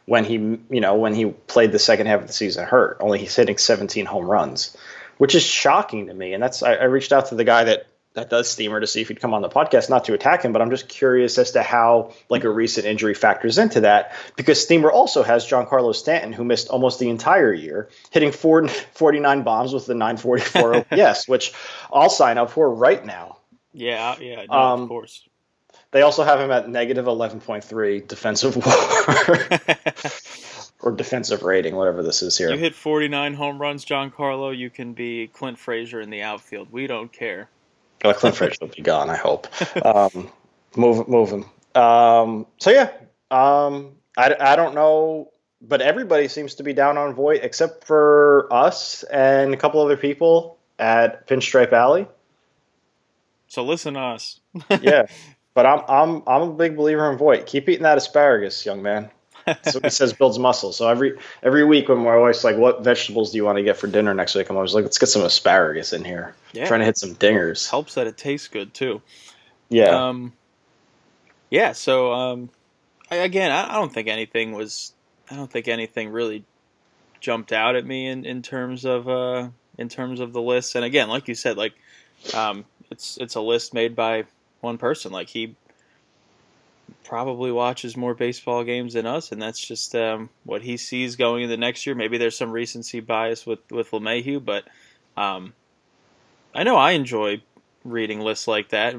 when he, you know, when he played the second half of the season hurt. Only he's hitting 17 home runs, which is shocking to me. And that's I, I reached out to the guy that that does Steamer to see if he'd come on the podcast, not to attack him, but I'm just curious as to how like a recent injury factors into that because Steamer also has Giancarlo Stanton, who missed almost the entire year, hitting four, 49 bombs with the 944 OPS, which I'll sign up for right now. yeah, yeah, no, Um, of course. They also have him at negative 11.3 defensive WAR or defensive rating, whatever this is here. You hit 49 home runs, Giancarlo. You can be Clint Frazier in the outfield. We don't care. Well, Clint Frazier will be gone, I hope. Um, move, move him. Um, so yeah, um, I, I don't know, but everybody seems to be down on Voit except for us and a couple other people at Pinstripe Alley. So listen to us. Yeah, but I'm I'm I'm a big believer in Voit. Keep eating that asparagus, young man. What it says builds muscle. So every every week when my wife's like, "What vegetables do you want to get for dinner next week?" I'm always like, "Let's get some asparagus in here." Yeah. Trying to hit some dingers. Helps that it tastes good too. Yeah. Um, yeah. So um, I, again, I, I don't think anything was. I don't think anything really jumped out at me in, in terms of uh, in terms of the list. And again, like you said, like um, it's it's a list made by one person. Like he probably watches more baseball games than us, and that's just um, what he sees going into next year. Maybe there's some recency bias with with LeMahieu, but um, I know I enjoy reading lists like that.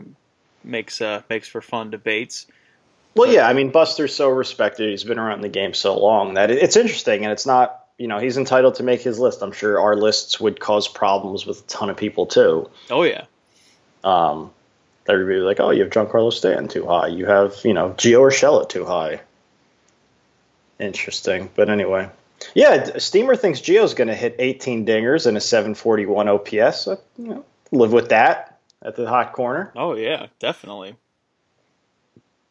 makes uh, makes for fun debates. Well, yeah, I mean, Buster's so respected. He's been around the game so long that it- it's interesting, and it's not. You know, he's entitled to make his list. I'm sure our lists would cause problems with a ton of people too. Oh yeah, Um, everybody like, oh, you have Giancarlo Stanton too high. You have, you know, Gio Urshela too high. Interesting, but anyway, yeah, Steamer thinks Gio's going to hit 18 dingers and a 741 OPS. So, you know, live with that at the hot corner. oh yeah, definitely.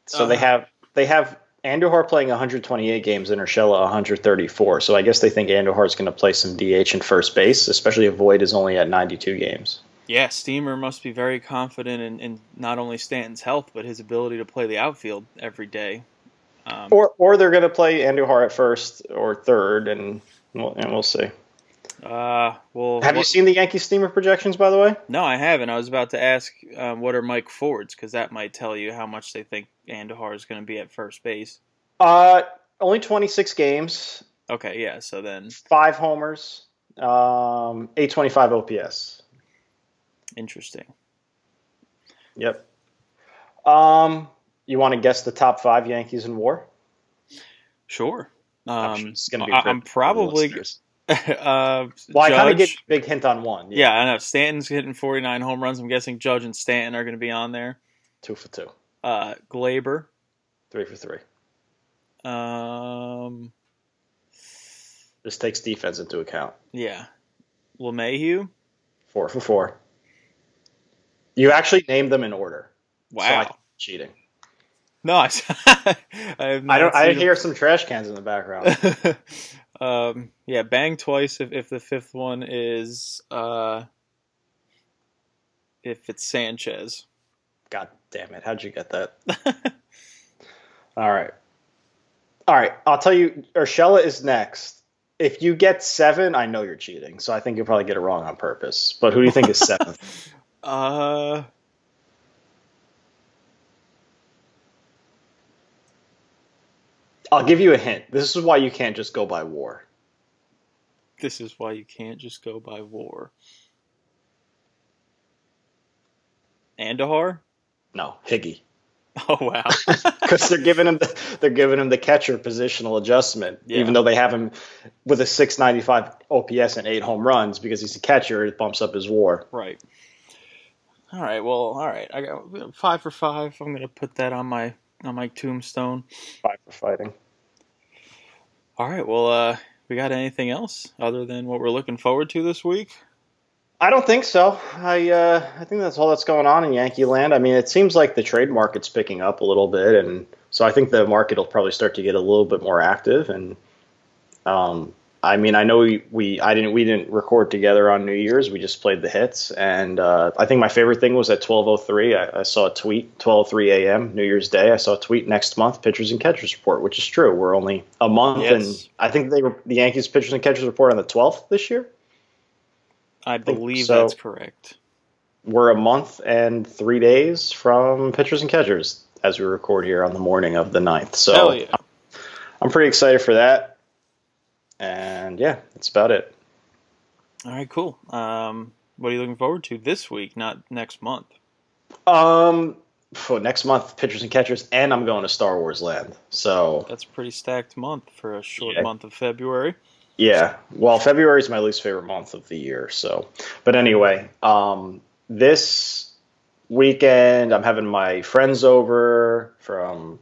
So they Uh, have they have Andujar playing 128 games and Urshela 134. So I guess they think Andujar is going to play some DH in first base, especially if Voit is only at 92 games. Yeah, Steamer must be very confident in, in not only Stanton's health but his ability to play the outfield every day. Um, Or or they're going to play Andujar at first or third, and we'll, and we'll see. uh, well, Have you seen the Yankee Steamer projections, by the way? No, I haven't. I was about to ask um, what are Mike Ford's because that might tell you how much they think Andujar is going to be at first base. Uh, only 26 games, Okay, yeah. So then, five homers, um, 825 OPS. Interesting. Yep. Um, you want to guess the top five Yankees in WAR? Sure. Um, it's gonna be I, I'm probably. listeners. uh, Well, I kind of Judge- get big hint on one. Yeah, I know. Stanton's hitting 49 home runs. I'm guessing Judge and Stanton are going to be on there. Two for two. Uh, Gleyber. Three for three. Um, This takes defense into account. yeah. LeMahieu. Four for four. You actually named them in order. So I Wow. think cheating. No, I, I have I not don't. I hear some trash cans in the background. um, yeah, bang twice if, if the fifth one is uh, if it's Sanchez. God damn it! How'd you get that? All right. All right. I'll tell you. Urshela is next. If you get seven, I know you're cheating. So I think you'll probably get it wrong on purpose. But who do you think is seventh? Uh, I'll give you a hint. This is why you can't just go by war. this is why you can't just go by war. Andujar? No, Higgy. Oh wow. because they're giving him the, they're giving him the catcher positional adjustment, Yeah. even though they have him with a 695 OPS and eight home runs because he's a catcher. It bumps up his WAR. Right. All right. Well, all right. I got five for five. I'm gonna put that on my on my tombstone. Five for fighting. All right. Well, uh, we got anything else other than what we're looking forward to this week? I don't think so. I uh, I think that's all that's going on in Yankee land. I mean, it seems like the trade market's picking up a little bit, and so I think the market will probably start to get a little bit more active. And um, I mean, I know we, we I didn't we didn't record together on New Year's. We just played the hits, and uh, I think my favorite thing was at twelve oh three. I saw a tweet twelve three a.m. New Year's Day. I saw a tweet next month pitchers and catchers report, which is true. We're only a month, Yes. and I think they were the Yankees pitchers and catchers report on the twelfth this year. I think believe so. that's correct. we're a month and three days from pitchers and catchers as we record here on the morning of the 9th. So yeah. I'm pretty excited for that. And yeah, that's about it. All right. Cool. Um, what are you looking forward to this week? Not next month. Um, for next month, pitchers and catchers, and I'm going to Star Wars Land. So That's a pretty stacked month for a short Yeah. month of February. Yeah. Well, February is my least favorite month of the year. So, but anyway, um, this weekend I'm having my friends over from,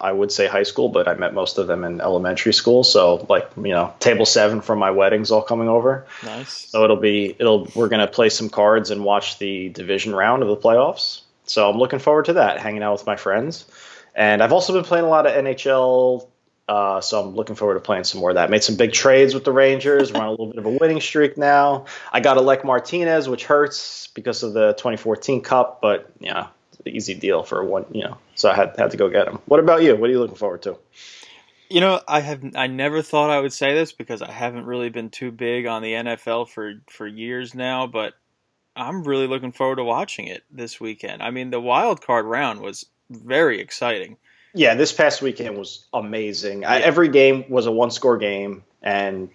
I would say high school, but I met most of them in elementary school. So, like, you know, table seven from my wedding's all coming over. Nice. So it'll be, it'll, we're going to play some cards and watch the division round of the playoffs. So I'm looking forward to that, hanging out with my friends. And I've also been playing a lot of NHL uh, so I'm looking forward to playing some more of that. Made some big trades with the Rangers. We're on a little bit of a winning streak now. I got Alec Martinez, which hurts because of the 2014 Cup, but yeah, an easy deal for one. You know, so I had had to go get him. What about you? What are you looking forward to? You know, I have I never thought I would say this because I haven't really been too big on the NFL for for years now, but I'm really looking forward to watching it this weekend. I mean, the wild card round was very exciting. Yeah, this past weekend was amazing. I, every game was a one score game and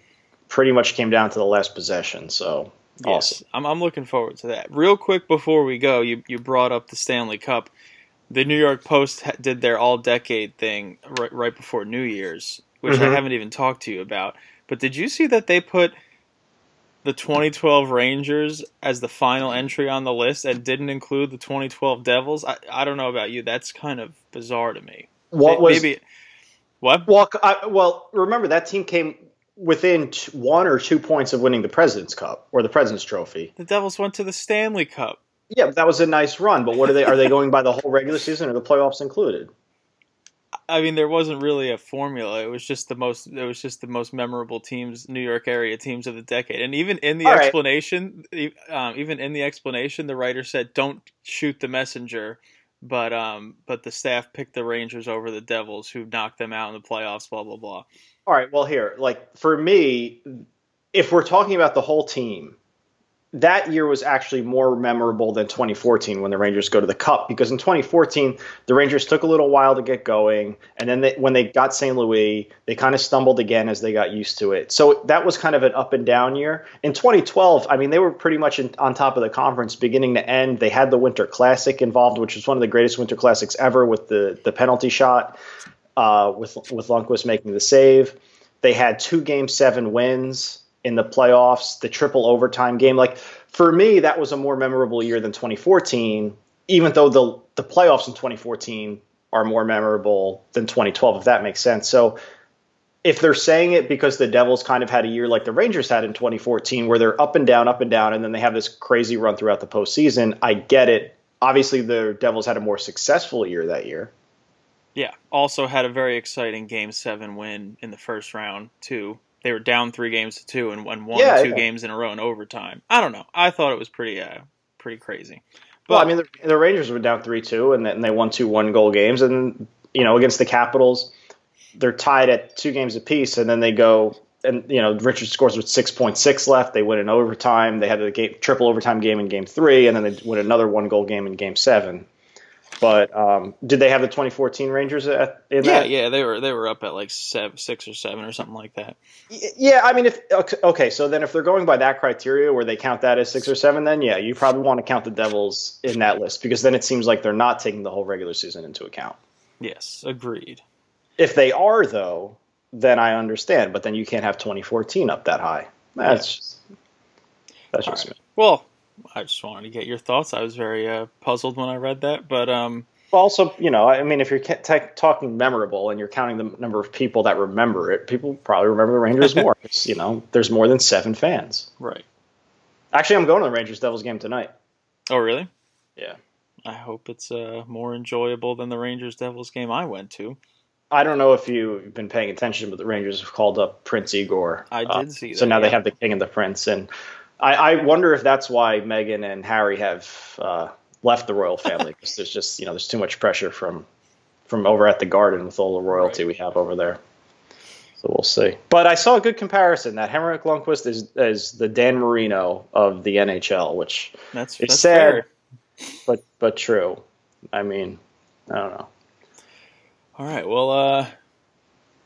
pretty much came down to the last possession. So awesome. Yes, I'm I'm looking forward to that. Real quick before we go, you you brought up the Stanley Cup. The New York Post ha- did their all decade thing right, right before New Year's, which I Mhm. haven't even talked to you about. But did you see that they put the 2012 Rangers as the final entry on the list and didn't include the 2012 Devils? I, I don't know about you. That's kind of bizarre to me. What May- was maybe what? Well, I, well, remember that team came within t- one or two points of winning the President's Cup or the President's Trophy. The Devils went to the Stanley Cup. Yeah, that was a nice run. But what are they? Are they going by the whole regular season or the playoffs included? I mean, there wasn't really a formula. It was just the most. It was just the most memorable teams, New York area teams of the decade. And even in the All right. explanation, e- um, even in the explanation, the writer said, "Don't shoot the messenger." But um, but the staff picked the Rangers over the Devils, who knocked them out in the playoffs. Blah blah blah. All right. Well, here, like for me, if we're talking about the whole team, that year was actually more memorable than 2014 when the Rangers go to the Cup because in 2014 the Rangers took a little while to get going, and then they, when they got St. Louis, they kind of stumbled again as they got used to it. So that was kind of an up and down year. In 2012, I mean, they were pretty much in, on top of the conference beginning to end. They had the Winter Classic involved, which was one of the greatest Winter Classics ever with the the penalty shot uh, with with Lundqvist making the save. They had two Game Seven wins in the playoffs, the triple overtime game. Like for me, that was a more memorable year than 2014. Even though the the playoffs in 2014 are more memorable than 2012, if that makes sense. So if they're saying it because the Devils kind of had a year like the Rangers had in 2014, where they're up and down, up and down, and then they have this crazy run throughout the postseason, I get it. Obviously, the Devils had a more successful year that year. Yeah. Also had a very exciting Game Seven win in the first round too. They were down three games to two and won one Yeah, two yeah. games in a row in overtime. I don't know. I thought it was pretty uh pretty crazy. well, I mean, the, the Rangers were down three two, and then they won two one goal games, and you know against the Capitals, they're tied at two games apiece, and then they go and you know Richard scores with six point six left. They win in overtime. They had a game, triple overtime game in game three, and then they win another one goal game in game seven. But um, did they have the 2014 Rangers at, in Yeah, that? yeah, they were they were up at like seven, six or seven or something like that. Yeah, I mean, if okay, okay, so then if they're going by that criteria where they count that as six or seven, then yeah, you probably want to count the Devils in that list because then it seems like they're not taking the whole regular season into account. Yes, agreed. If they are, though, then I understand. But then you can't have 2014 up that high. That's just, that's just me. Well, I just wanted to get your thoughts. I was very uh, puzzled when I read that, but um, also, you know, I mean, if you're ta- talking memorable and you're counting the number of people that remember it, people probably remember the Rangers more. you know, there's more than seven fans. right. Actually, I'm going to the Rangers Devils game tonight. Oh, really? Yeah. I hope it's uh, more enjoyable than the Rangers Devils game I went to. I don't know if you've been paying attention, but the Rangers have called up Prince Igor. I did Uh, see that. So now they have the King and the Prince, and I, I wonder if that's why Meghan and Harry have uh, left the royal family because there's just you know there's too much pressure from from over at the Garden with all the royalty we have over there. So we'll see. But I saw a good comparison that Henrik Lundqvist is is the Dan Marino of the NHL, which That's it's that's sad, fair. but but true. I mean, I don't know. All right. Well, uh,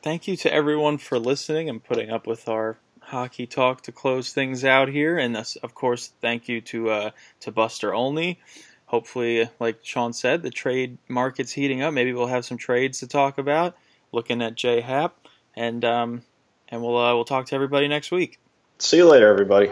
thank you to everyone for listening and putting up with our hockey talk to close things out here, and thus, of course, thank you to uh, to Buster Olney. Hopefully, like Sean said, the trade market's heating up. Maybe we'll have some trades to talk about. Looking at J Hap, and um, and we'll uh, we'll talk to everybody next week. See you later, everybody.